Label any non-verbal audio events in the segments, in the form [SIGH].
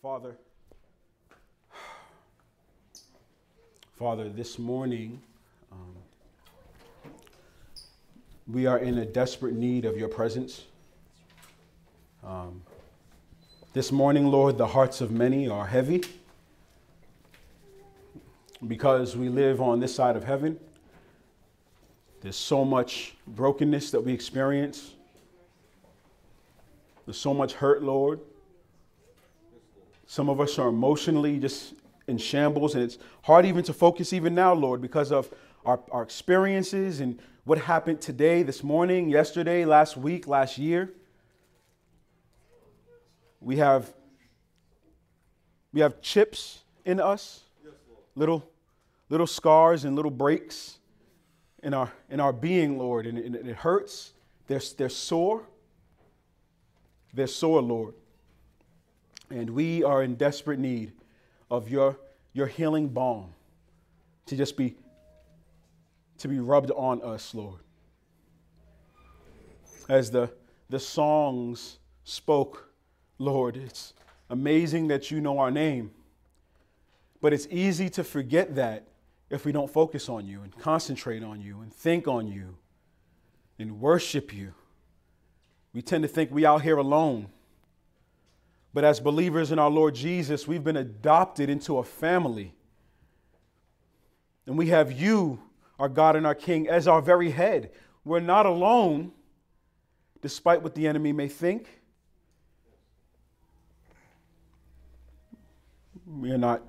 Father, Father, this morning um, we are in a desperate need of your presence. Um, this morning, Lord, the hearts of many are heavy because we live on this side of heaven. There's so much brokenness that we experience. There's so much hurt, Lord. Some of us are emotionally just in shambles, and it's hard even to focus even now, Lord, because of our, our experiences and what happened today, this morning, yesterday, last week, last year. We have we have chips in us, little little scars and little breaks in our in our being, Lord, and it, it hurts. They're, they're sore. They're sore, Lord. And we are in desperate need of your, your healing balm to just be to be rubbed on us, Lord. As the, the songs spoke, Lord, it's amazing that you know our name. But it's easy to forget that if we don't focus on you and concentrate on you and think on you and worship you. We tend to think we out here alone. But as believers in our Lord Jesus, we've been adopted into a family. And we have you, our God and our King, as our very head. We're not alone, despite what the enemy may think. We are not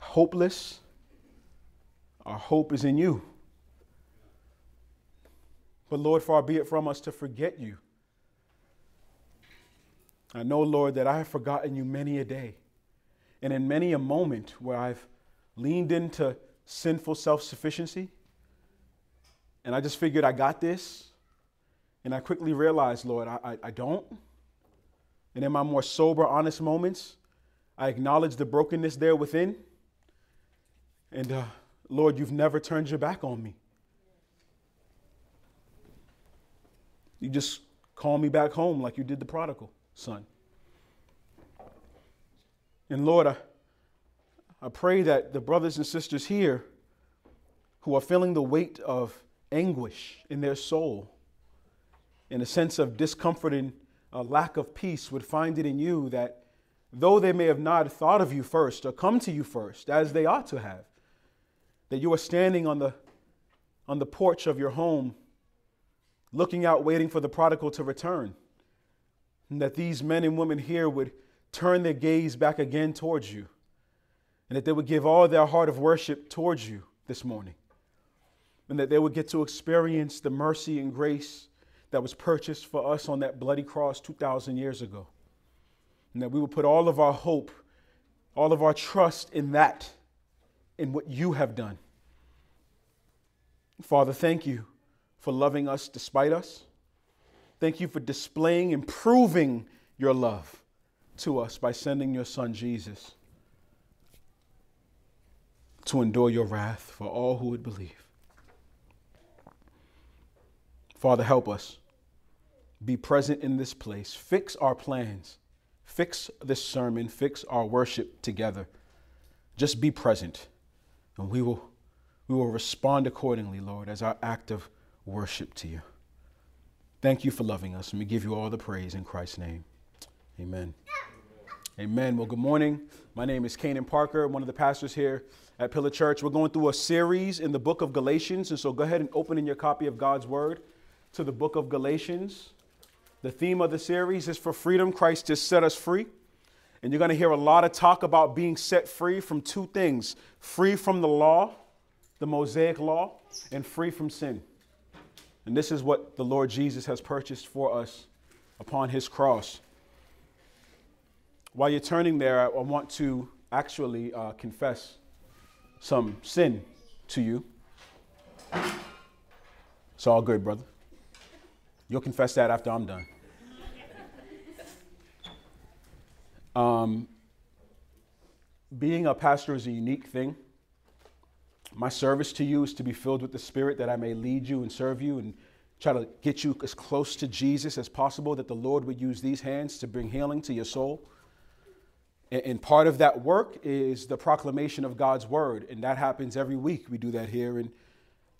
hopeless. Our hope is in you. But Lord, far be it from us to forget you. I know, Lord, that I have forgotten you many a day. And in many a moment where I've leaned into sinful self sufficiency, and I just figured I got this, and I quickly realized, Lord, I, I, I don't. And in my more sober, honest moments, I acknowledge the brokenness there within. And uh, Lord, you've never turned your back on me. You just call me back home like you did the prodigal son. And Lord, I, I pray that the brothers and sisters here who are feeling the weight of anguish in their soul, in a sense of discomfort and a lack of peace, would find it in you that though they may have not thought of you first or come to you first, as they ought to have, that you are standing on the, on the porch of your home, looking out, waiting for the prodigal to return and that these men and women here would turn their gaze back again towards you, and that they would give all their heart of worship towards you this morning, and that they would get to experience the mercy and grace that was purchased for us on that bloody cross 2,000 years ago, and that we would put all of our hope, all of our trust in that, in what you have done. Father, thank you for loving us despite us. Thank you for displaying and proving your love to us by sending your son Jesus to endure your wrath for all who would believe. Father, help us be present in this place. Fix our plans. Fix this sermon. Fix our worship together. Just be present, and we will, we will respond accordingly, Lord, as our act of worship to you. Thank you for loving us, and we give you all the praise in Christ's name. Amen. Amen. Well, good morning. My name is Kanan Parker, one of the pastors here at Pillar Church. We're going through a series in the book of Galatians, and so go ahead and open in your copy of God's Word to the book of Galatians. The theme of the series is for freedom. Christ has set us free. And you're going to hear a lot of talk about being set free from two things free from the law, the Mosaic law, and free from sin. And this is what the Lord Jesus has purchased for us upon his cross. While you're turning there, I want to actually uh, confess some sin to you. It's all good, brother. You'll confess that after I'm done. Um, being a pastor is a unique thing. My service to you is to be filled with the Spirit that I may lead you and serve you and try to get you as close to Jesus as possible, that the Lord would use these hands to bring healing to your soul. And part of that work is the proclamation of God's word. And that happens every week. We do that here. And,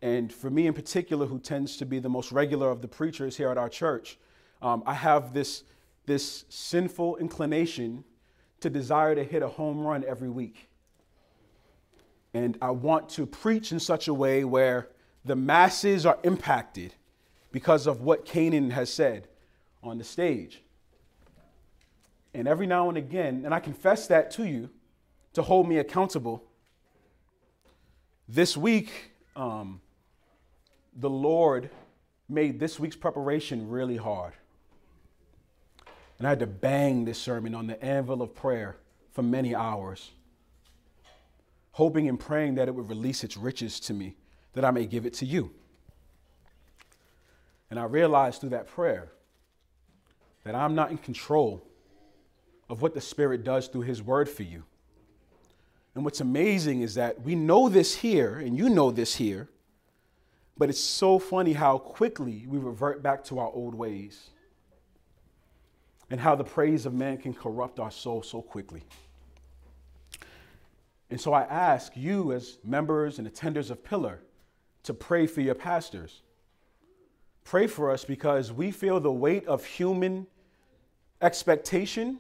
and for me in particular, who tends to be the most regular of the preachers here at our church, um, I have this, this sinful inclination to desire to hit a home run every week. And I want to preach in such a way where the masses are impacted because of what Canaan has said on the stage. And every now and again, and I confess that to you to hold me accountable. This week, um, the Lord made this week's preparation really hard. And I had to bang this sermon on the anvil of prayer for many hours, hoping and praying that it would release its riches to me, that I may give it to you. And I realized through that prayer that I'm not in control of what the Spirit does through His Word for you. And what's amazing is that we know this here, and you know this here, but it's so funny how quickly we revert back to our old ways and how the praise of man can corrupt our soul so quickly. And so I ask you, as members and attenders of Pillar, to pray for your pastors. Pray for us because we feel the weight of human expectation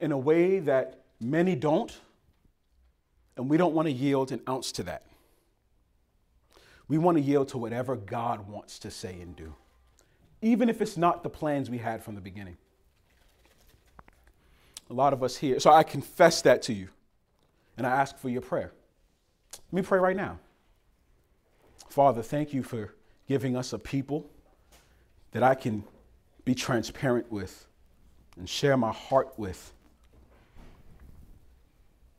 in a way that many don't, and we don't want to yield an ounce to that. We want to yield to whatever God wants to say and do, even if it's not the plans we had from the beginning. A lot of us here, so I confess that to you, and I ask for your prayer. Let me pray right now. Father, thank you for giving us a people that I can be transparent with and share my heart with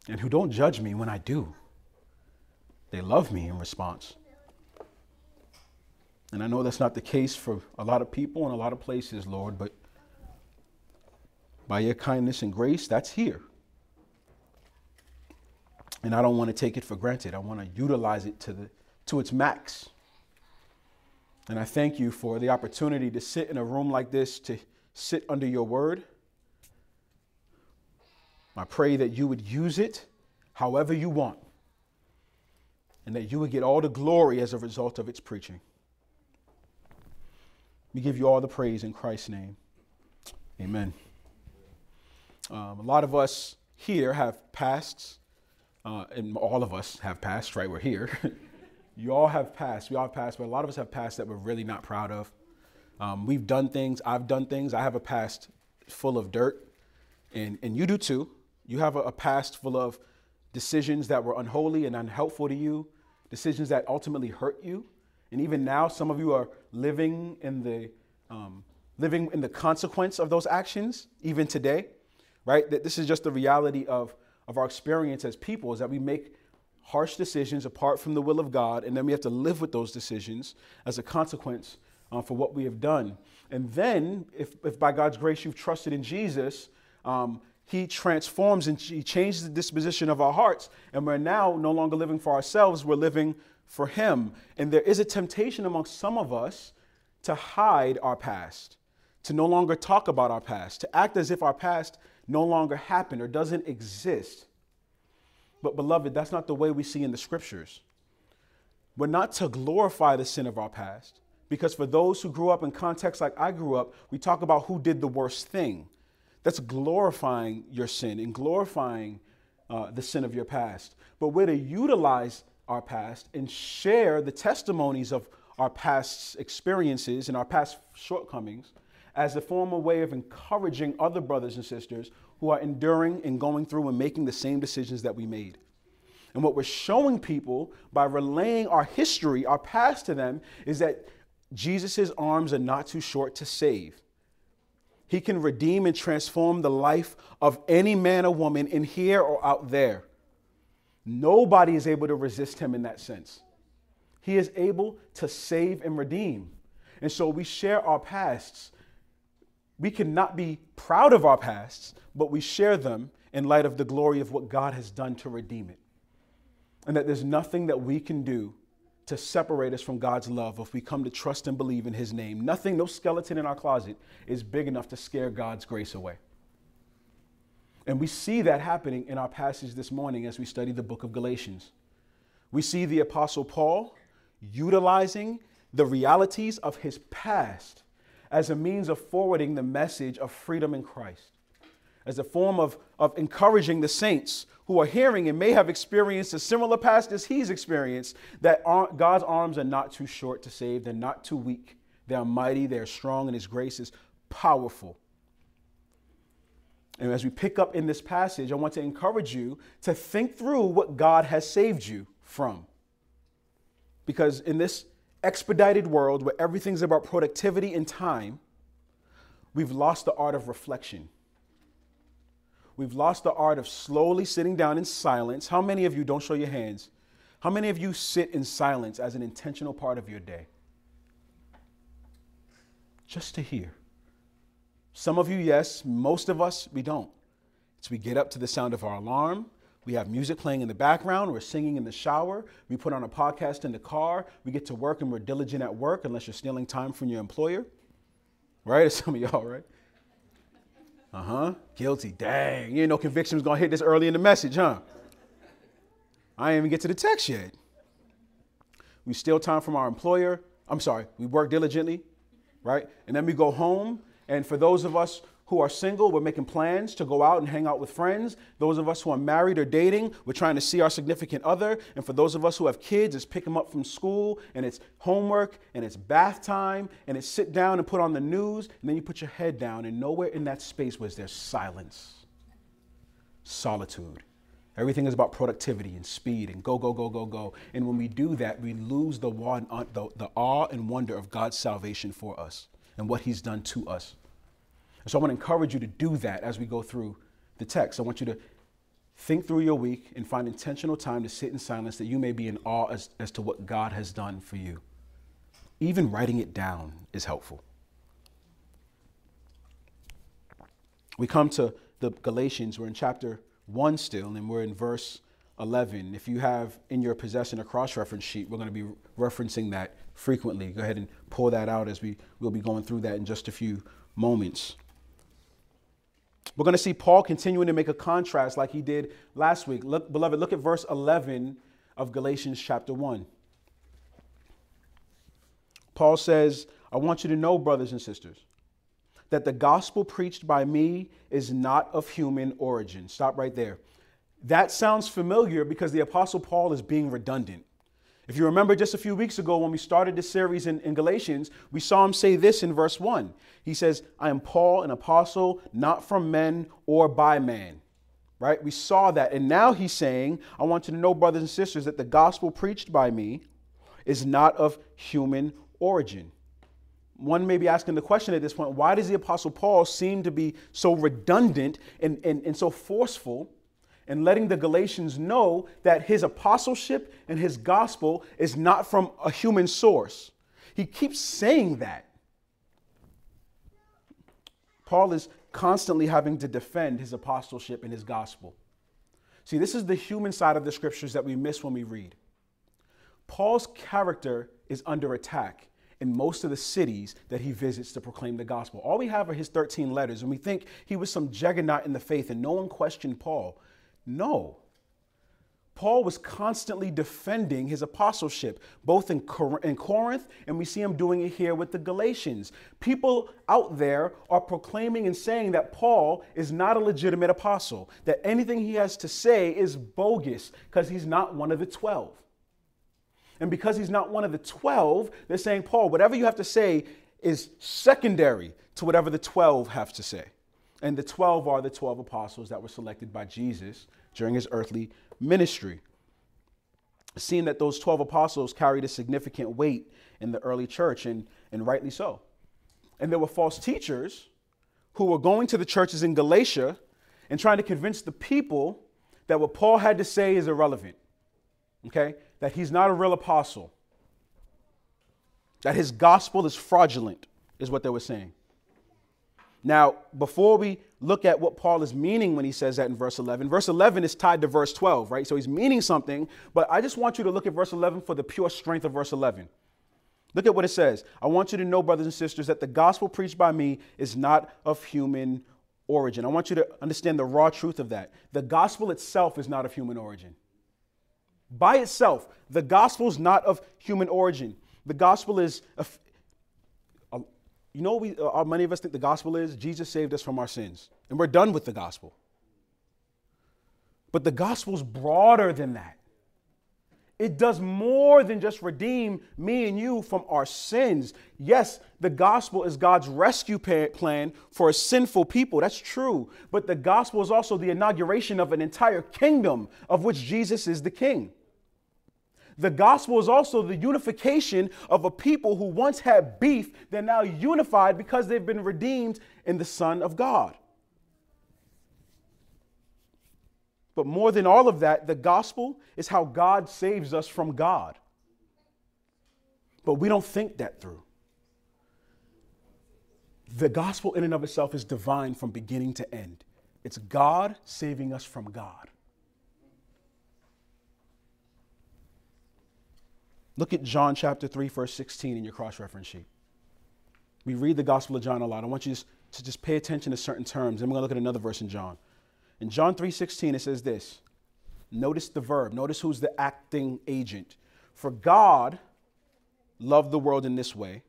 and who don't judge me when I do. They love me in response. And I know that's not the case for a lot of people in a lot of places, Lord, but by your kindness and grace, that's here. And I don't want to take it for granted. I want to utilize it to, the, to its max. And I thank you for the opportunity to sit in a room like this, to sit under your word I pray that you would use it however you want and that you would get all the glory as a result of its preaching. We give you all the praise in Christ's name. Amen. Um, a lot of us here have pasts, uh, and all of us have passed, right? We're here. [LAUGHS] you all have passed. We all have passed, but a lot of us have passed that we're really not proud of. Um, we've done things. I've done things. I have a past full of dirt, and, and you do too. You have a, a past full of decisions that were unholy and unhelpful to you, decisions that ultimately hurt you. And even now, some of you are living in the um, living in the consequence of those actions, even today, right? That this is just the reality of, of our experience as people, is that we make harsh decisions apart from the will of God, and then we have to live with those decisions as a consequence uh, for what we have done. And then, if, if by God's grace you've trusted in Jesus, um, he transforms and he changes the disposition of our hearts. And we're now no longer living for ourselves, we're living for him. And there is a temptation amongst some of us to hide our past, to no longer talk about our past, to act as if our past no longer happened or doesn't exist. But, beloved, that's not the way we see in the scriptures. We're not to glorify the sin of our past, because for those who grew up in contexts like I grew up, we talk about who did the worst thing. That's glorifying your sin and glorifying uh, the sin of your past. But we're to utilize our past and share the testimonies of our past experiences and our past shortcomings as a formal way of encouraging other brothers and sisters who are enduring and going through and making the same decisions that we made. And what we're showing people by relaying our history, our past to them, is that Jesus' arms are not too short to save. He can redeem and transform the life of any man or woman in here or out there. Nobody is able to resist him in that sense. He is able to save and redeem. And so we share our pasts. We cannot be proud of our pasts, but we share them in light of the glory of what God has done to redeem it. And that there's nothing that we can do to separate us from God's love if we come to trust and believe in His name. Nothing, no skeleton in our closet is big enough to scare God's grace away. And we see that happening in our passage this morning as we study the book of Galatians. We see the Apostle Paul utilizing the realities of his past as a means of forwarding the message of freedom in Christ, as a form of, of encouraging the saints who are hearing and may have experienced a similar past as he's experienced that God's arms are not too short to save, they're not too weak, they're mighty, they're strong, and his grace is powerful. And as we pick up in this passage, I want to encourage you to think through what God has saved you from. Because in this expedited world where everything's about productivity and time, we've lost the art of reflection. We've lost the art of slowly sitting down in silence. How many of you, don't show your hands, how many of you sit in silence as an intentional part of your day? Just to hear. Some of you, yes. Most of us, we don't. So we get up to the sound of our alarm. We have music playing in the background. We're singing in the shower. We put on a podcast in the car. We get to work and we're diligent at work, unless you're stealing time from your employer. Right? [LAUGHS] Some of y'all, right? Uh huh. Guilty. Dang. You ain't no conviction was going to hit this early in the message, huh? I ain't even get to the text yet. We steal time from our employer. I'm sorry, we work diligently, right? And then we go home and for those of us who are single, we're making plans to go out and hang out with friends. Those of us who are married or dating, we're trying to see our significant other. And for those of us who have kids, it's pick them up from school and it's homework and it's bath time and it's sit down and put on the news. And then you put your head down, and nowhere in that space was there silence, solitude. Everything is about productivity and speed and go, go, go, go, go. And when we do that, we lose the, the, the awe and wonder of God's salvation for us and what He's done to us. So I want to encourage you to do that as we go through the text. I want you to think through your week and find intentional time to sit in silence that you may be in awe as, as to what God has done for you. Even writing it down is helpful. We come to the Galatians, we're in chapter 1 still, and we're in verse 11. If you have in your possession a cross reference sheet, we're going to be referencing that frequently. Go ahead and pull that out as we will be going through that in just a few moments. We're going to see Paul continuing to make a contrast like he did last week. Look, beloved, look at verse 11 of Galatians chapter 1. Paul says, I want you to know, brothers and sisters, that the gospel preached by me is not of human origin. Stop right there. That sounds familiar because the Apostle Paul is being redundant. If you remember just a few weeks ago when we started this series in, in, Galatians, we saw him say this in verse 1. He says, I am Paul, an apostle, not from men or by man. Right? We saw that. And now he's saying, I want you to know, brothers and sisters, that the gospel preached by me is not of human origin. One may be asking the question at this point why does the apostle Paul seem to be so redundant and, and, and so forceful? And letting the Galatians know that his apostleship and his gospel is not from a human source. He keeps saying that. Paul is constantly having to defend his apostleship and his gospel. See, this is the human side of the scriptures that we miss when we read. Paul's character is under attack in most of the cities that he visits to proclaim the gospel. All we have are his 13 letters, and we think he was some juggernaut in the faith, and no one questioned Paul. No. Paul was constantly defending his apostleship, both in, Corinth and we see him doing it here with the Galatians. People out there are proclaiming and saying that Paul is not a legitimate apostle, that anything he has to say is bogus because he's not one of the 12. And because he's not one of the 12, they're saying, Paul, whatever you have to say is secondary to whatever the 12 have to say. And the 12 are the 12 apostles that were selected by Jesus during his earthly ministry. Seeing that those 12 apostles carried a significant weight in the early church, and, and rightly so. And there were false teachers who were going to the churches in Galatia and trying to convince the people that what Paul had to say is irrelevant, okay? That he's not a real apostle, that his gospel is fraudulent, is what they were saying. Now, before we look at what Paul is meaning when he says that in verse 11, verse 11 is tied to verse 12, right? So he's meaning something, but I just want you to look at verse 11 for the pure strength of verse 11. Look at what it says. I want you to know, brothers and sisters, that the gospel preached by me is not of human origin. I want you to understand the raw truth of that. The gospel itself is not of human origin. By itself, the gospel is not of human origin. The gospel is, you know, we uh, many of us think the gospel is Jesus saved us from our sins, and we're done with the gospel. But the gospel is broader than that. It does more than just redeem me and you from our sins. Yes, the gospel is God's rescue plan for a sinful people. That's true. But the gospel is also the inauguration of an entire kingdom of which Jesus is the king. The gospel is also the unification of a people who once had beef, they're now unified because they've been redeemed in the Son of God. But more than all of that, the gospel is how God saves us from God. But we don't think that through. The gospel, in and of itself, is divine from beginning to end. It's God saving us from God. Look at John chapter 3, verse 16 in your cross reference sheet. We read the Gospel of John a lot. I want you to just pay attention to certain terms. And we're going to look at another verse in John. In John 3:16 it says this. Notice the verb. Notice who's the acting agent. For God loved the world in this way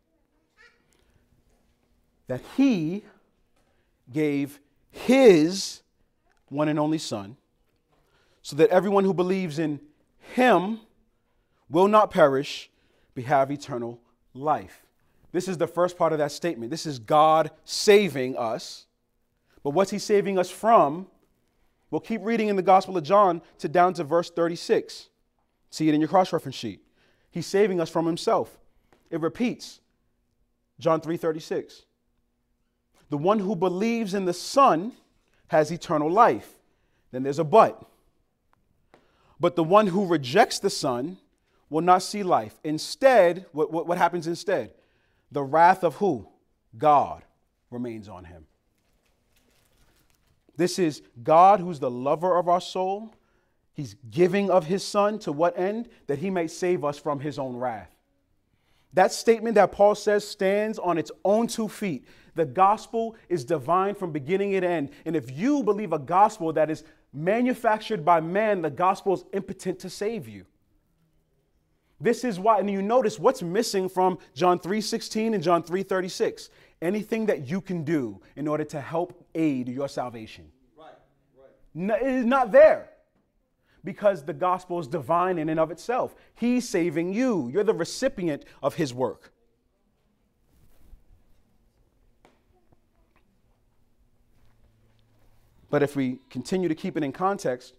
that he gave his one and only son so that everyone who believes in him will not perish but have eternal life. This is the first part of that statement. This is God saving us. But what's he saving us from? We'll keep reading in the Gospel of John to down to verse 36. See it in your cross reference sheet. He's saving us from himself. It repeats John 3:36. The one who believes in the Son has eternal life. Then there's a but. But the one who rejects the Son will not see life. Instead, what, what, what happens instead? The wrath of who? God remains on him. This is God who's the lover of our soul. He's giving of his son to what end? That he may save us from his own wrath. That statement that Paul says stands on its own two feet. The gospel is divine from beginning to end. And if you believe a gospel that is manufactured by man, the gospel is impotent to save you. This is why, and you notice what's missing from John 3:16 and John 3:36 anything that you can do in order to help aid your salvation. Right, right. No, it is not there because the gospel is divine in and of itself. He's saving you, you're the recipient of his work. But if we continue to keep it in context,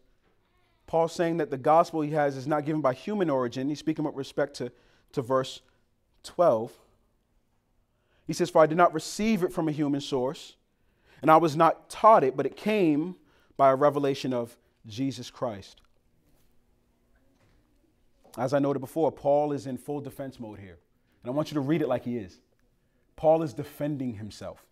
Paul's saying that the gospel he has is not given by human origin. He's speaking with respect to, to verse 12. He says, For I did not receive it from a human source, and I was not taught it, but it came by a revelation of Jesus Christ. As I noted before, Paul is in full defense mode here. And I want you to read it like he is. Paul is defending himself.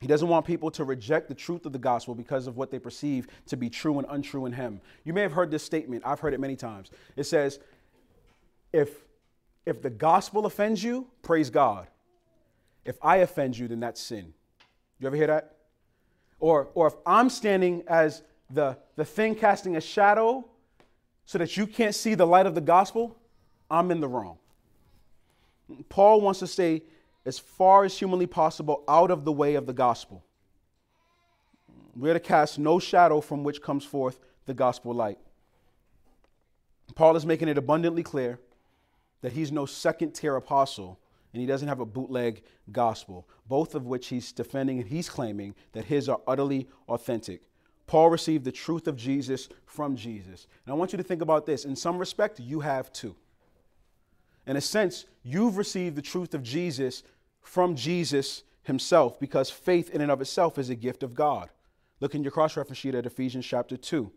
He doesn't want people to reject the truth of the gospel because of what they perceive to be true and untrue in him. You may have heard this statement. I've heard it many times. It says, if, if the gospel offends you, praise God. If I offend you, then that's sin. You ever hear that? Or, or if I'm standing as the, the thing casting a shadow so that you can't see the light of the gospel, I'm in the wrong. Paul wants to stay as far as humanly possible out of the way of the gospel. We're to cast no shadow from which comes forth the gospel light. Paul is making it abundantly clear that he's no second tier apostle and he doesn't have a bootleg gospel, both of which he's defending and he's claiming that his are utterly authentic. Paul received the truth of Jesus from Jesus. And I want you to think about this. In some respect, you have too. In a sense, you've received the truth of Jesus from Jesus himself because faith in and of itself is a gift of God. Look in your cross reference sheet at Ephesians chapter 2,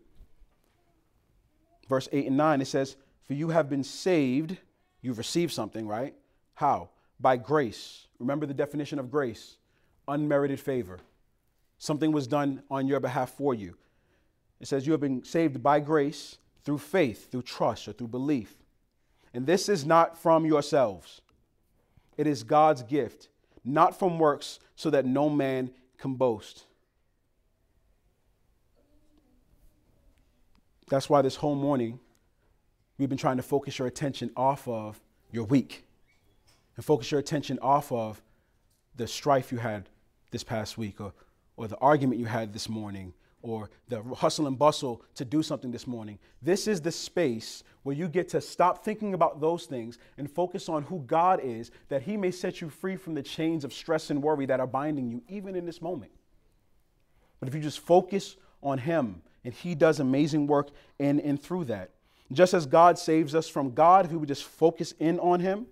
verse 8 and 9. It says, For you have been saved, you've received something, right? How? by grace. Remember the definition of grace unmerited favor. Something was done on your behalf for you. It says you have been saved by grace through faith, through trust, or through belief. And this is not from yourselves, it is God's gift, not from works, so that no man can boast. That's why this whole morning we've been trying to focus your attention off of your week and focus your attention off of the strife you had this past week or, or the argument you had this morning or the hustle and bustle to do something this morning. This is the space where you get to stop thinking about those things and focus on who God is, that He may set you free from the chains of stress and worry that are binding you, even in this moment. But if you just focus on Him, and He does amazing work in and through that. Just as God saves us from God, if we would just focus in on Him,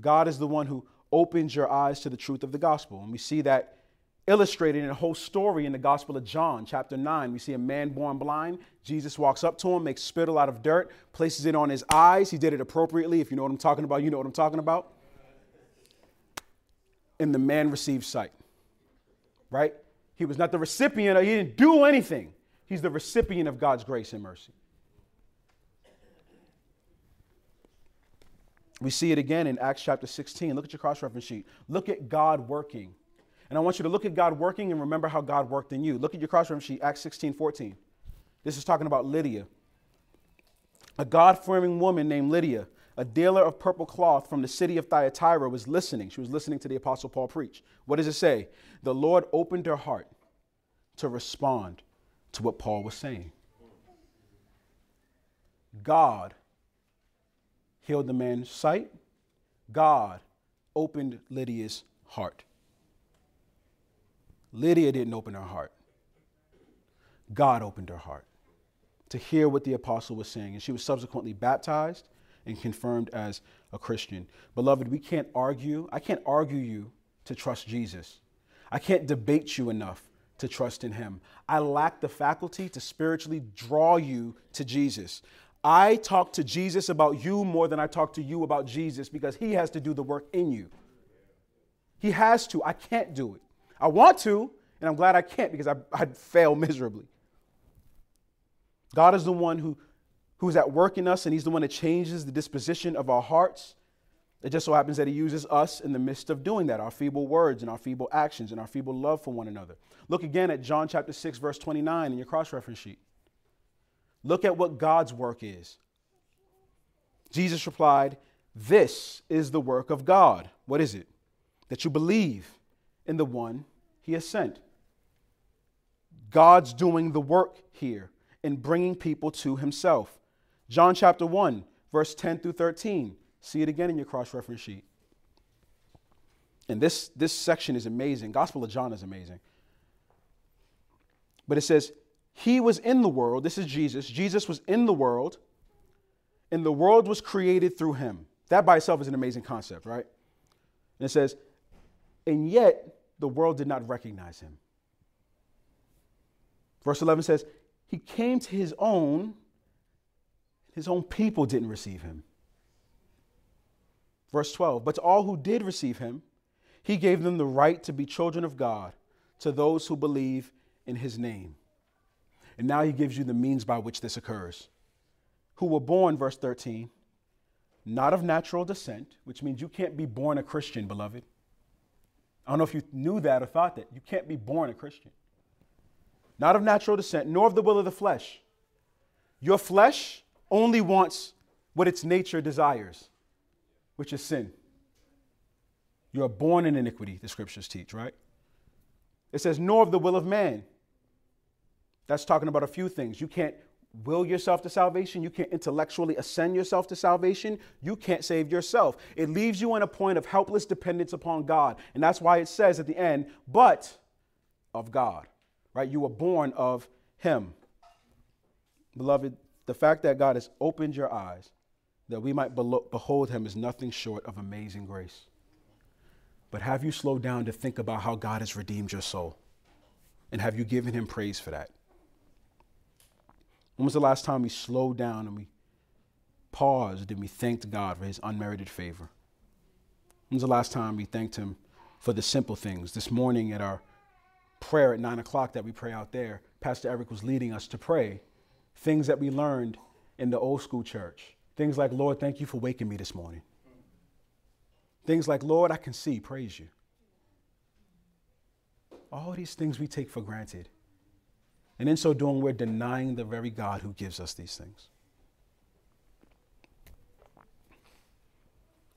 God is the one who opens your eyes to the truth of the gospel. And we see that illustrated in a whole story in the Gospel of John, chapter 9. We see a man born blind. Jesus walks up to him, makes spittle out of dirt, places it on his eyes. He did it appropriately. If you know what I'm talking about, you know what I'm talking about. And the man received sight. Right? He was not the recipient, he didn't do anything. He's the recipient of God's grace and mercy. We see it again in Acts chapter 16. Look at your cross reference sheet. Look at God working and I want you to look at God working and remember how God worked in you. Look at your cross reference sheet, Acts 16 14. This is talking about Lydia. A God fearing woman named Lydia, a dealer of purple cloth from the city of Thyatira, was listening. She was listening to the Apostle Paul preach. What does it say? The Lord opened her heart to respond to what Paul was saying. God healed the man's sight. God opened Lydia's heart. Lydia didn't open her heart. God opened her heart to hear what the apostle was saying. And she was subsequently baptized and confirmed as a Christian. Beloved, we can't argue. I can't argue you to trust Jesus. I can't debate you enough to trust in him. I lack the faculty to spiritually draw you to Jesus. I talk to Jesus about you more than I talk to you about Jesus because he has to do the work in you. He has to. I can't do it. I want to, and I'm glad I can't because I, I'd fail miserably. God is the one who, who's at work in us, and He's the one that changes the disposition of our hearts. It just so happens that He uses us in the midst of doing that, our feeble words and our feeble actions and our feeble love for one another. Look again at John chapter 6, verse 29 in your cross reference sheet. Look at what God's work is. Jesus replied, This is the work of God. What is it? That you believe in the one he has sent. God's doing the work here in bringing people to himself. John chapter 1, verse 10 through 13. See it again in your cross reference sheet. And this, this section is amazing. Gospel of John is amazing. But it says, He was in the world. This is Jesus. Jesus was in the world, and the world was created through him. That by itself is an amazing concept, right? And it says, And yet the world did not recognize him. Verse 11 says, He came to his own, his own people didn't receive him. Verse 12, but to all who did receive him, he gave them the right to be children of God, to those who believe in his name. And now he gives you the means by which this occurs. Who were born, verse 13, not of natural descent, which means you can't be born a Christian, beloved. I don't know if you knew that or thought that. You can't be born a Christian. Not of natural descent, nor of the will of the flesh. Your flesh only wants what its nature desires, which is sin. You are born in iniquity, the scriptures teach, right? It says, nor of the will of man. That's talking about a few things. You can't will yourself to salvation. You can't intellectually ascend yourself to salvation. You can't save yourself. It leaves you in a point of helpless dependence upon God. And that's why it says at the end, but of God, right? You were born of Him. Beloved, the fact that God has opened your eyes that we might behold Him is nothing short of amazing grace. But have you slowed down to think about how God has redeemed your soul? And have you given Him praise for that? When was the last time we slowed down and we paused and we thanked God for his unmerited favor? When was the last time we thanked him for the simple things? This morning at our prayer at nine o'clock that we pray out there, Pastor Eric was leading us to pray things that we learned in the old school church. Things like, Lord, thank you for waking me this morning. Things like, Lord, I can see, praise you. All these things we take for granted. And in so doing, we're denying the very God who gives us these things.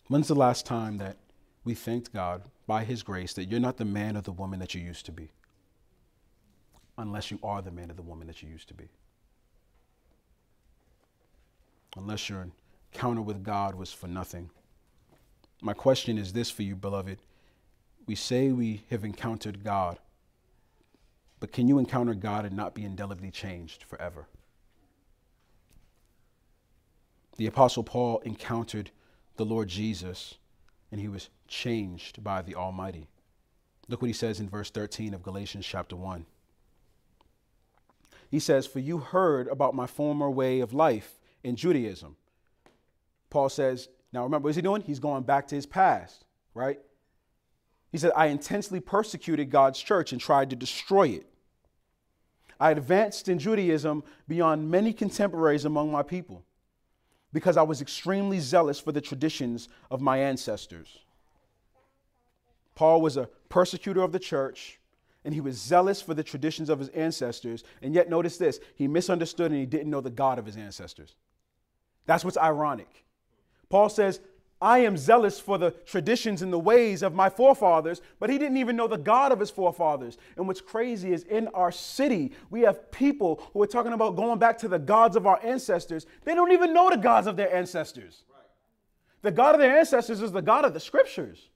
When's the last time that we thanked God by His grace that you're not the man or the woman that you used to be? Unless you are the man or the woman that you used to be. Unless your encounter with God was for nothing. My question is this for you, beloved. We say we have encountered God, but can you encounter God and not be indelibly changed forever? The Apostle Paul encountered the Lord Jesus and he was changed by the Almighty. Look what he says in verse 13 of Galatians chapter 1. He says, For you heard about my former way of life in Judaism. Paul says, Now remember, what is he doing? He's going back to his past, right? He said, I intensely persecuted God's church and tried to destroy it. I advanced in Judaism beyond many contemporaries among my people because I was extremely zealous for the traditions of my ancestors. Paul was a persecutor of the church, and he was zealous for the traditions of his ancestors. And yet, notice this he misunderstood and he didn't know the God of his ancestors. That's what's ironic. Paul says, I am zealous for the traditions and the ways of my forefathers, but he didn't even know the God of his forefathers. And what's crazy is in our city, we have people who are talking about going back to the gods of our ancestors. They don't even know the gods of their ancestors. The God of their ancestors is the God of the scriptures.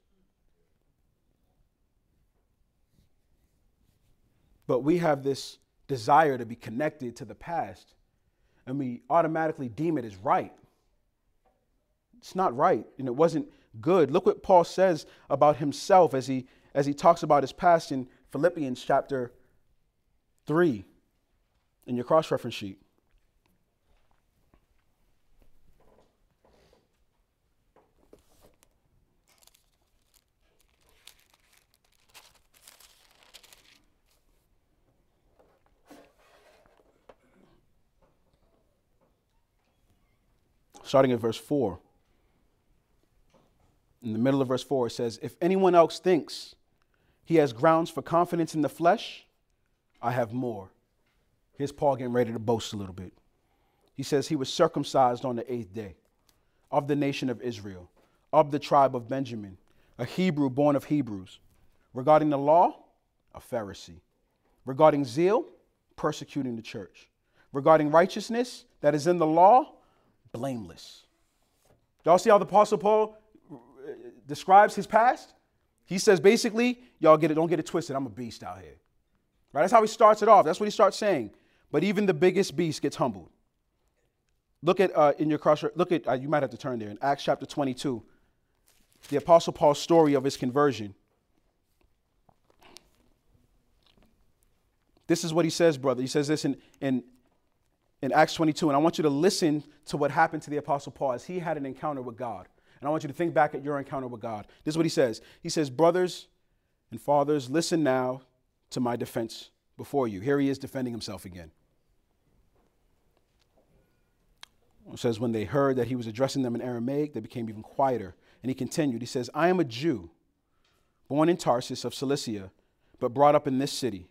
But we have this desire to be connected to the past, and we automatically deem it as right. It's not right, and it wasn't good. Look what Paul says about himself as he as he talks about his past in Philippians chapter 3 in your cross reference sheet. Starting at verse 4 in the middle of verse 4, it says, If anyone else thinks he has grounds for confidence in the flesh, I have more. Here's Paul getting ready to boast a little bit. He says he was circumcised on the eighth day of the nation of Israel, of the tribe of Benjamin, a Hebrew born of Hebrews. Regarding the law, a Pharisee. Regarding zeal, persecuting the church. Regarding righteousness that is in the law, blameless. Y'all see how the Apostle Paul describes his past, he says basically, y'all get it, don't get it twisted. I'm a beast out here. Right? That's how he starts it off. That's what he starts saying. But even the biggest beast gets humbled. Look at uh, in your cross. Look at uh, you might have to turn there in Acts chapter 22, the Apostle Paul's story of his conversion. This is what he says, brother. He says this in, in, in Acts 22, and I want you to listen to what happened to the Apostle Paul as he had an encounter with God. And I want you to think back at your encounter with God. This is what he says He says, Brothers and fathers, listen now to my defense before you. Here he is defending himself again. It says, When they heard that he was addressing them in Aramaic, they became even quieter. And he continued, He says, I am a Jew, born in Tarsus of Cilicia, but brought up in this city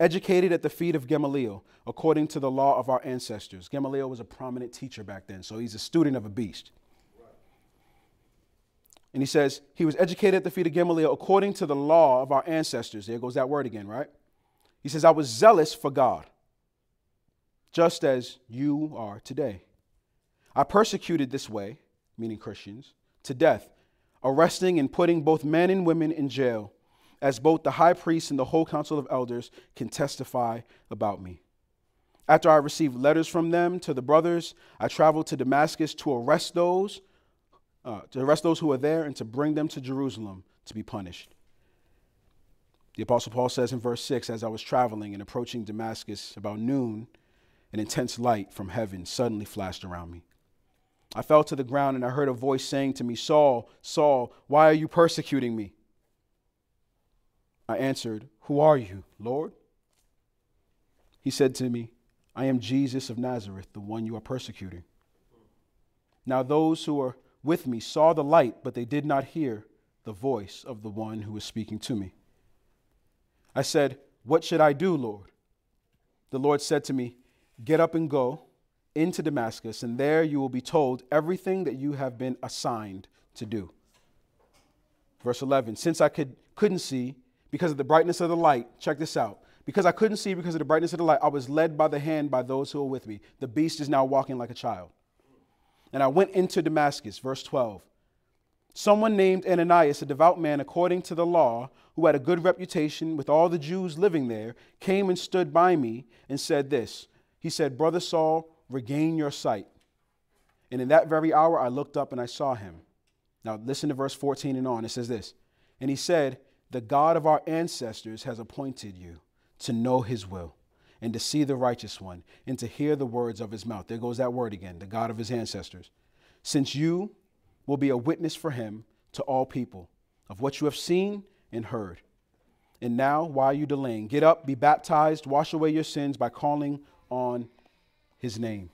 educated at the feet of Gamaliel, according to the law of our ancestors. Gamaliel was a prominent teacher back then, so he's a student of a beast. And he says, He was educated at the feet of Gamaliel according to the law of our ancestors. There goes that word again, right? He says, I was zealous for God, just as you are today. I persecuted this way, meaning Christians, to death, arresting and putting both men and women in jail, as both the high priest and the whole council of elders can testify about me. After I received letters from them to the brothers, I traveled to Damascus to arrest those uh, to arrest those who are there and to bring them to Jerusalem to be punished. The Apostle Paul says in verse 6 As I was traveling and approaching Damascus about noon, an intense light from heaven suddenly flashed around me. I fell to the ground and I heard a voice saying to me, Saul, Saul, why are you persecuting me? I answered, Who are you, Lord? He said to me, I am Jesus of Nazareth, the one you are persecuting. Now, those who are with me saw the light, but they did not hear the voice of the one who was speaking to me. I said, What should I do, Lord? the Lord said to me, Get up and go into Damascus, and there you will be told everything that you have been assigned to do. Verse 11 Since I could, couldn't see because of the brightness of the light, check this out. Because I couldn't see because of the brightness of the light, I was led by the hand by those who were with me. The beast is now walking like a child. And I went into Damascus, verse 12. Someone named Ananias, a devout man according to the law, who had a good reputation with all the Jews living there, came and stood by me and said this. He said, Brother Saul, regain your sight. And in that very hour I looked up and I saw him. Now listen to verse 14 and on. It says this And he said, The God of our ancestors has appointed you to know his will and to see the righteous one and to hear the words of his mouth. There goes that word again, the God of his ancestors. Since you will be a witness for him to all people of what you have seen and heard. And now, why are you delaying? Get up, be baptized, wash away your sins by calling on his name.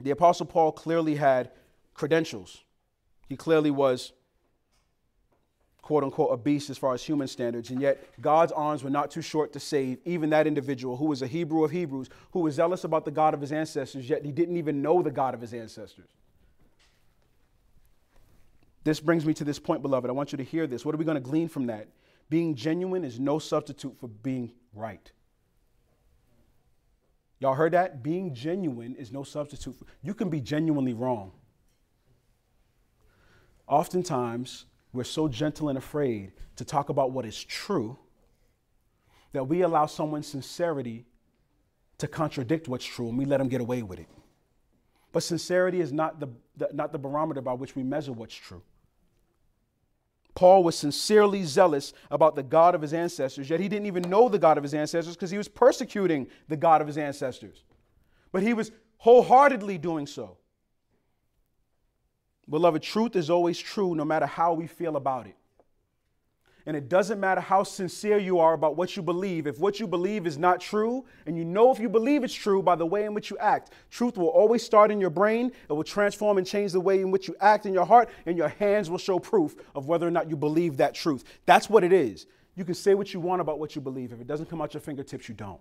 The Apostle Paul clearly had credentials. He clearly was, quote unquote, a beast as far as human standards, and yet God's arms were not too short to save even that individual who was a Hebrew of Hebrews, who was zealous about the God of his ancestors, yet he didn't even know the God of his ancestors. This brings me to this point, beloved. I want you to hear this. What are we going to glean from that? Being genuine is no substitute for being right. Y'all heard that? Being genuine is no substitute. For, you can be genuinely wrong. Oftentimes, we're so gentle and afraid to talk about what is true that we allow someone's sincerity to contradict what's true and we let them get away with it. But sincerity is not the, the, not the barometer by which we measure what's true. Paul was sincerely zealous about the God of his ancestors, yet he didn't even know the God of his ancestors because he was persecuting the God of his ancestors. But he was wholeheartedly doing so. Beloved, truth is always true no matter how we feel about it. And it doesn't matter how sincere you are about what you believe. If what you believe is not true, and you know if you believe it's true by the way in which you act, truth will always start in your brain. It will transform and change the way in which you act in your heart, and your hands will show proof of whether or not you believe that truth. That's what it is. You can say what you want about what you believe. If it doesn't come out your fingertips, you don't.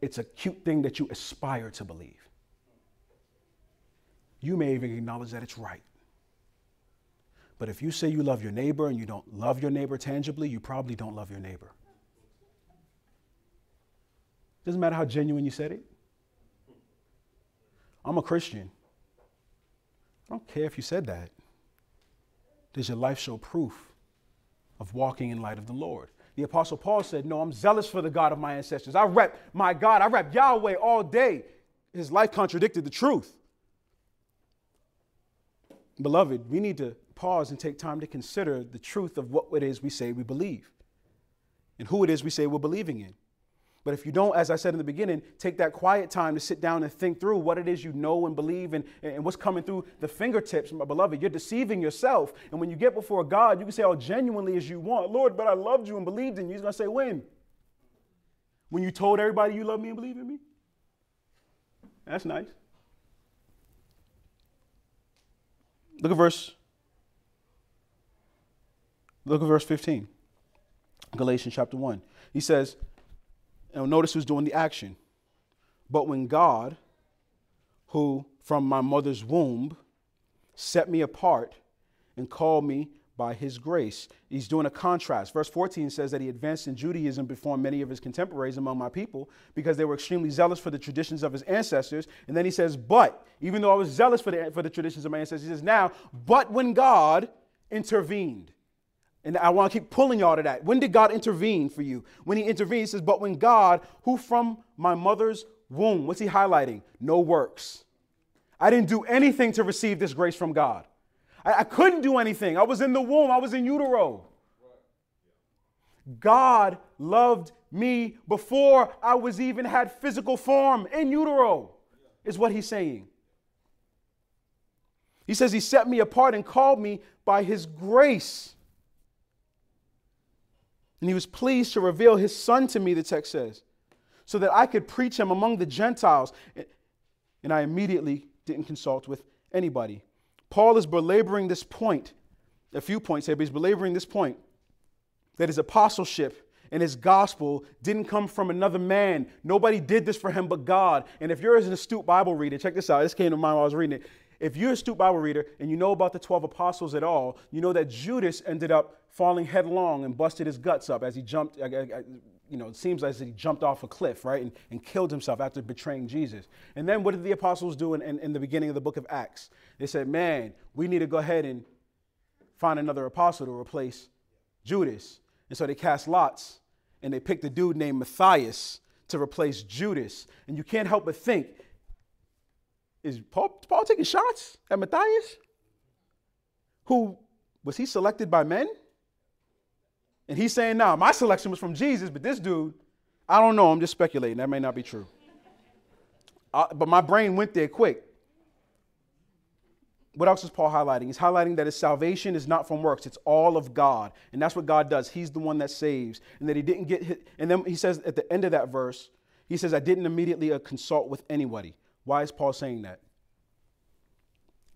It's a cute thing that you aspire to believe. You may even acknowledge that it's right. But if you say you love your neighbor and you don't love your neighbor tangibly, you probably don't love your neighbor. Doesn't matter how genuine you said it. I'm a Christian. I don't care if you said that. Does your life show proof of walking in light of the Lord? The Apostle Paul said, No, I'm zealous for the God of my ancestors. I rep my God, I rep Yahweh all day. His life contradicted the truth. Beloved, we need to pause and take time to consider the truth of what it is we say we believe and who it is we say we're believing in. But if you don't, as I said in the beginning, take that quiet time to sit down and think through what it is you know and believe and, and what's coming through the fingertips, my beloved, you're deceiving yourself. And when you get before God, you can say how genuinely as you want, Lord, but I loved you and believed in you. He's going to say, when? When you told everybody you love me and believe in me? That's nice. Look at verse Look at verse 15, Galatians chapter 1. He says, and notice who's doing the action. But when God, who from my mother's womb set me apart and called me by his grace. He's doing a contrast. Verse 14 says that he advanced in Judaism before many of his contemporaries among my people because they were extremely zealous for the traditions of his ancestors. And then he says, But, even though I was zealous for the, for the traditions of my ancestors, he says, Now, but when God intervened. And I want to keep pulling y'all to that. When did God intervene for you? When He intervened, He says, But when God, who from my mother's womb, what's He highlighting? No works. I didn't do anything to receive this grace from God. I, I couldn't do anything. I was in the womb, I was in utero. God loved me before I was even had physical form in utero, is what He's saying. He says He set me apart and called me by His grace. And he was pleased to reveal his son to me, the text says, so that I could preach him among the Gentiles. And I immediately didn't consult with anybody. Paul is belaboring this point, a few points here, but he's belaboring this point that his apostleship and his gospel didn't come from another man. Nobody did this for him but God. And if you're an astute Bible reader, check this out. This came to mind while I was reading it. If you're a astute Bible reader and you know about the 12 apostles at all, you know that Judas ended up falling headlong and busted his guts up as he jumped, you know, it seems as he jumped off a cliff, right, and, and killed himself after betraying Jesus. And then what did the apostles do in, in, in the beginning of the book of Acts? They said, man, we need to go ahead and find another apostle to replace Judas. And so they cast lots and they picked a dude named Matthias to replace Judas. And you can't help but think, is Paul, Paul taking shots at Matthias? Who was he selected by men? And he's saying, now, nah, my selection was from Jesus, but this dude, I don't know. I'm just speculating. That may not be true. Uh, but my brain went there quick what else is Paul highlighting? He's highlighting that his salvation is not from works, it's all of God. And that's what God does. He's the one that saves. And that he didn't get hit. And then he says at the end of that verse, he says, I didn't immediately uh, consult with anybody. Why is Paul saying that?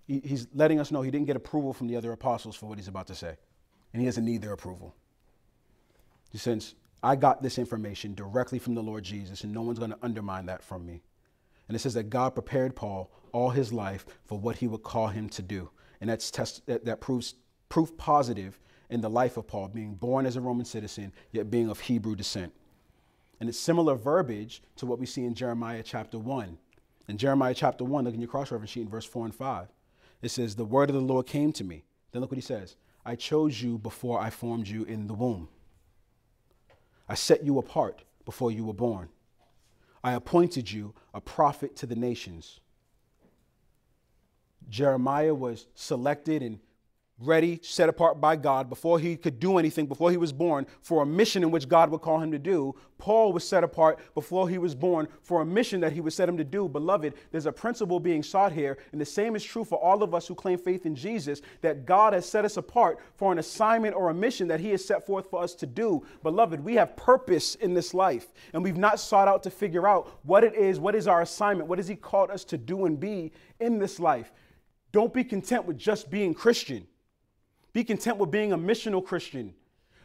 He, he's letting us know he didn't get approval from the other apostles for what he's about to say. And he doesn't need their approval. Since I got this information directly from the Lord Jesus, and no one's going to undermine that from me. And it says that God prepared Paul all his life for what he would call him to do. And that's test, that, that proves proof positive in the life of Paul, being born as a Roman citizen, yet being of Hebrew descent. And it's similar verbiage to what we see in Jeremiah chapter 1. In Jeremiah chapter 1, look in your cross reference sheet in verse 4 and 5. It says, The word of the Lord came to me. Then look what he says I chose you before I formed you in the womb. I set you apart before you were born. I appointed you a prophet to the nations. Jeremiah was selected and ready, set apart by God before he could do anything, before he was born, for a mission in which God would call him to do. Paul was set apart before he was born for a mission that he would set him to do. Beloved, there's a principle being sought here, and the same is true for all of us who claim faith in Jesus, that God has set us apart for an assignment or a mission that he has set forth for us to do. Beloved, we have purpose in this life, and we've not sought out to figure out what it is, what is our assignment, what has he called us to do and be in this life. Don't be content with just being Christian. Be content with being a missional Christian,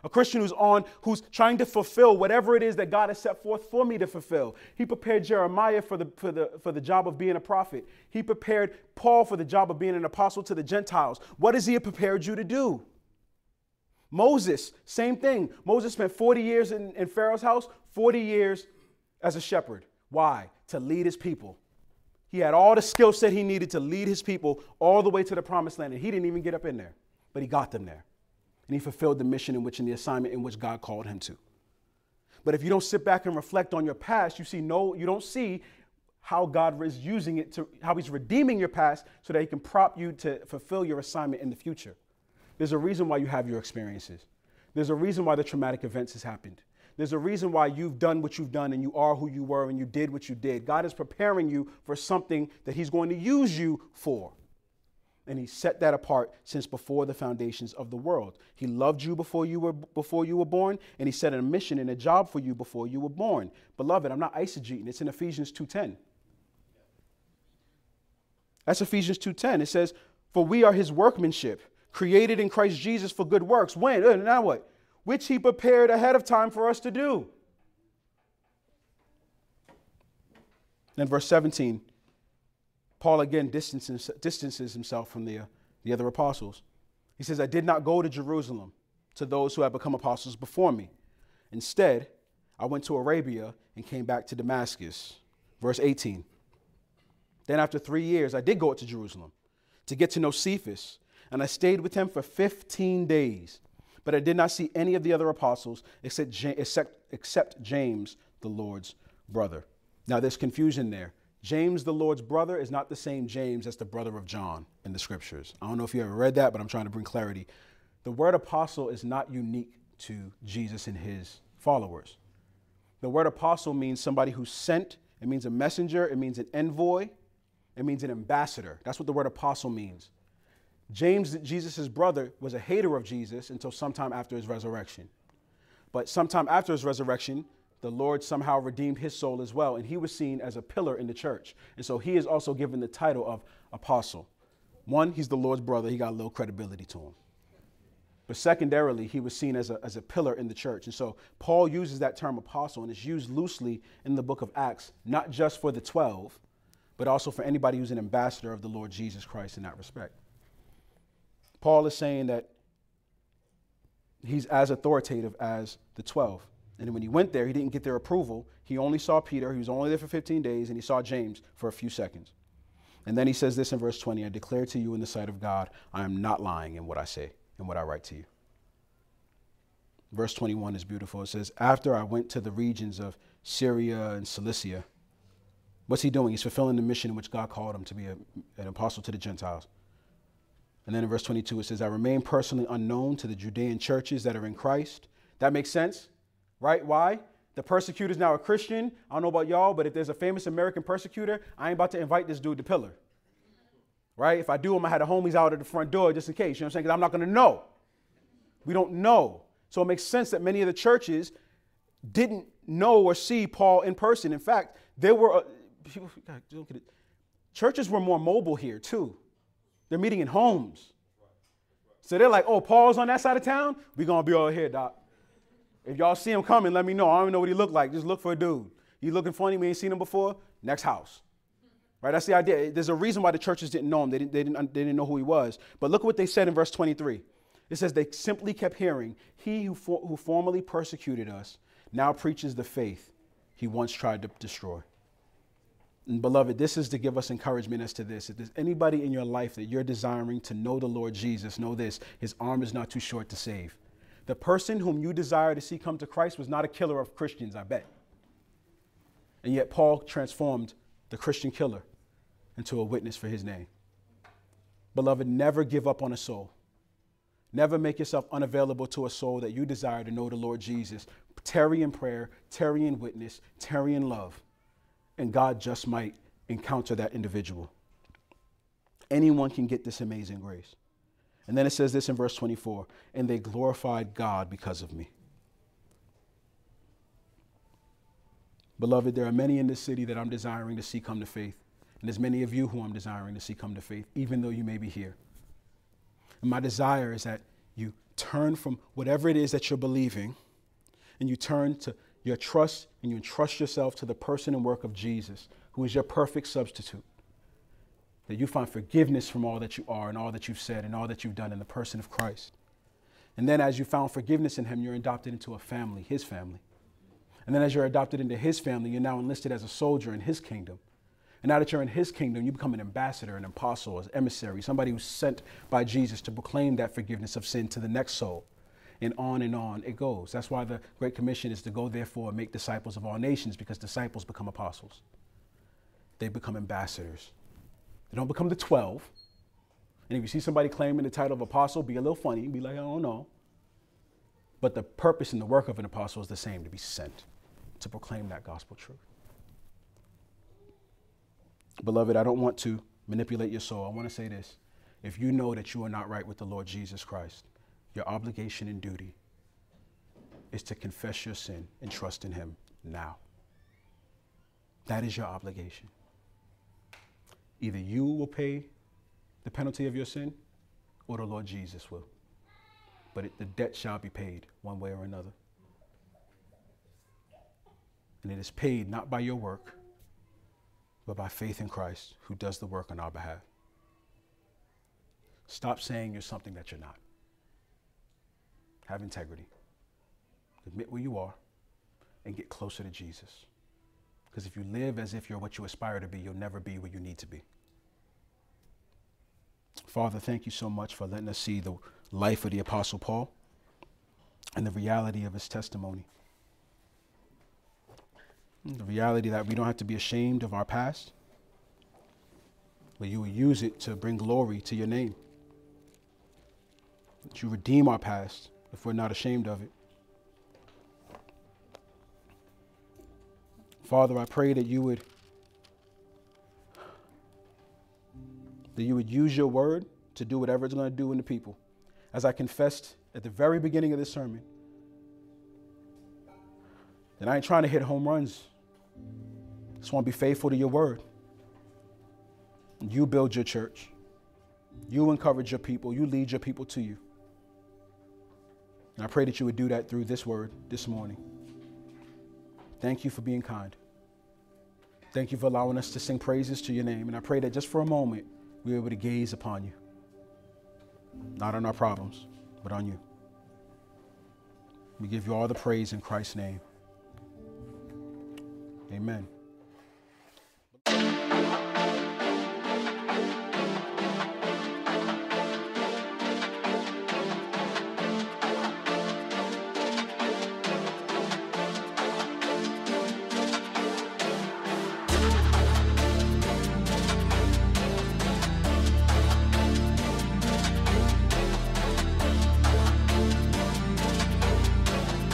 a Christian who's on, who's trying to fulfill whatever it is that God has set forth for me to fulfill. He prepared Jeremiah for the, for the, for the job of being a prophet. He prepared Paul for the job of being an apostle to the Gentiles. What has he prepared you to do? Moses, same thing. Moses spent 40 years in, in Pharaoh's house, 40 years as a shepherd. Why? To lead his people. He had all the skill set he needed to lead his people all the way to the promised land, and he didn't even get up in there, but he got them there. And he fulfilled the mission in which and the assignment in which God called him to. But if you don't sit back and reflect on your past, you see no, you don't see how God is using it to how he's redeeming your past so that he can prop you to fulfill your assignment in the future. There's a reason why you have your experiences. There's a reason why the traumatic events has happened. There's a reason why you've done what you've done and you are who you were and you did what you did. God is preparing you for something that He's going to use you for. And He set that apart since before the foundations of the world. He loved you before you were before you were born, and He set a mission and a job for you before you were born. Beloved, I'm not eisegeting. It's in Ephesians 2:10. That's Ephesians 2:10. It says, "For we are His workmanship, created in Christ Jesus for good works." When? Uh, now what? which he prepared ahead of time for us to do. Then, verse 17, Paul again distances, distances himself from the, uh, the other apostles. He says, I did not go to Jerusalem to those who had become apostles before me. Instead, I went to Arabia and came back to Damascus. Verse 18. Then, after three years, I did go up to Jerusalem to get to know Cephas, and I stayed with him for 15 days. But I did not see any of the other apostles except, except, except James, the Lord's brother. Now, there's confusion there. James, the Lord's brother, is not the same James as the brother of John in the scriptures. I don't know if you ever read that, but I'm trying to bring clarity. The word apostle is not unique to Jesus and his followers. The word apostle means somebody who's sent, it means a messenger, it means an envoy, it means an ambassador. That's what the word apostle means. James, Jesus' brother, was a hater of Jesus until sometime after his resurrection. But sometime after his resurrection, the Lord somehow redeemed his soul as well, and he was seen as a pillar in the church. And so he is also given the title of apostle. One, he's the Lord's brother, he got a little credibility to him. But secondarily, he was seen as a, as a pillar in the church. And so Paul uses that term apostle, and it's used loosely in the book of Acts, not just for the 12, but also for anybody who's an ambassador of the Lord Jesus Christ in that respect. Paul is saying that he's as authoritative as the 12. And when he went there, he didn't get their approval. He only saw Peter. He was only there for 15 days, and he saw James for a few seconds. And then he says this in verse 20 I declare to you in the sight of God, I am not lying in what I say and what I write to you. Verse 21 is beautiful. It says, After I went to the regions of Syria and Cilicia, what's he doing? He's fulfilling the mission in which God called him to be a, an apostle to the Gentiles. And then in verse 22, it says, I remain personally unknown to the Judean churches that are in Christ. That makes sense, right? Why? The persecutor is now a Christian. I don't know about y'all, but if there's a famous American persecutor, I ain't about to invite this dude to pillar right? If I do them, I had the homies out at the front door just in case. You know what I'm saying? Because I'm not to know. We don't know. So it makes sense that many of the churches didn't know or see Paul in person. In fact, there were uh, people. God, look at it. Churches were more mobile here too. They're meeting in homes. So they're like, "Oh, Paul's on that side of town. We're gonna be over here, doc. If y'all see him coming, let me know. I don't even know what he looked like. Just look for a dude. He looking funny. We ain't seen him before. Next house. Right? That's the idea. There's a reason why the churches didn't know him. They didn't, they didn't, they didn't know who he was. But look at what they said in verse 23. It says, They simply kept hearing, He who, for, who formerly persecuted us now preaches the faith he once tried to destroy. And beloved, this is to give us encouragement as to this. If there's anybody in your life that you're desiring to know the Lord Jesus, know this his arm is not too short to save. The person whom you desire to see come to Christ was not a killer of Christians, I bet. And yet, Paul transformed the Christian killer, into a witness for his name. Beloved, never give up on a soul. Never make yourself unavailable to a soul that you desire to know the Lord Jesus. Tarry in prayer, tarry in witness, tarry in love, and God just might encounter that individual. Anyone can get this amazing grace. And then it says this in verse 24 and they glorified God because of me. Beloved, there are many in this city that I'm desiring to see come to faith. And there's many of you who I'm desiring to see come to faith, even though you may be here. And my desire is that you turn from whatever it is that you're believing and you turn to your trust and you entrust yourself to the person and work of Jesus, who is your perfect substitute. That you find forgiveness from all that you are and all that you've said and all that you've done in the person of Christ. And then, as you found forgiveness in Him, you're adopted into a family, His family. And then as you're adopted into his family, you're now enlisted as a soldier in his kingdom. And now that you're in his kingdom, you become an ambassador, an apostle, an emissary, somebody who's sent by Jesus to proclaim that forgiveness of sin to the next soul. And on and on it goes. That's why the Great Commission is to go, therefore, and make disciples of all nations, because disciples become apostles. They become ambassadors. They don't become the 12. And if you see somebody claiming the title of apostle, be a little funny, be like, I don't know. But the purpose and the work of an apostle is the same to be sent to proclaim that gospel truth. Beloved, I don't want to manipulate your soul. I want to say this. If you know that you are not right with the Lord Jesus Christ, your obligation and duty is to confess your sin and trust in Him now. That is your obligation. Either you will pay the penalty of your sin or the Lord Jesus will. But it, the debt shall be paid one way or another. And it is paid not by your work, but by faith in Christ who does the work on our behalf. Stop saying you're something that you're not. Have integrity. Admit where you are and get closer to Jesus. Because if you live as if you're what you aspire to be, you'll never be where you need to be. Father, thank you so much for letting us see the life of the Apostle Paul and the reality of his testimony. The reality that we don't have to be ashamed of our past, but you will use it to bring glory to your name. That you redeem our past if we're not ashamed of it. Father, I pray that you would that you would use your word to do whatever it's going to do in the people. As I confessed at the very beginning of this sermon, that I ain't trying to hit home runs. Just want to be faithful to your word. You build your church. You encourage your people. You lead your people to you. And I pray that you would do that through this word this morning. Thank you for being kind. Thank you for allowing us to sing praises to your name. And I pray that just for a moment, we're able to gaze upon you. Not on our problems, but on you. We give you all the praise in Christ's name. Amen.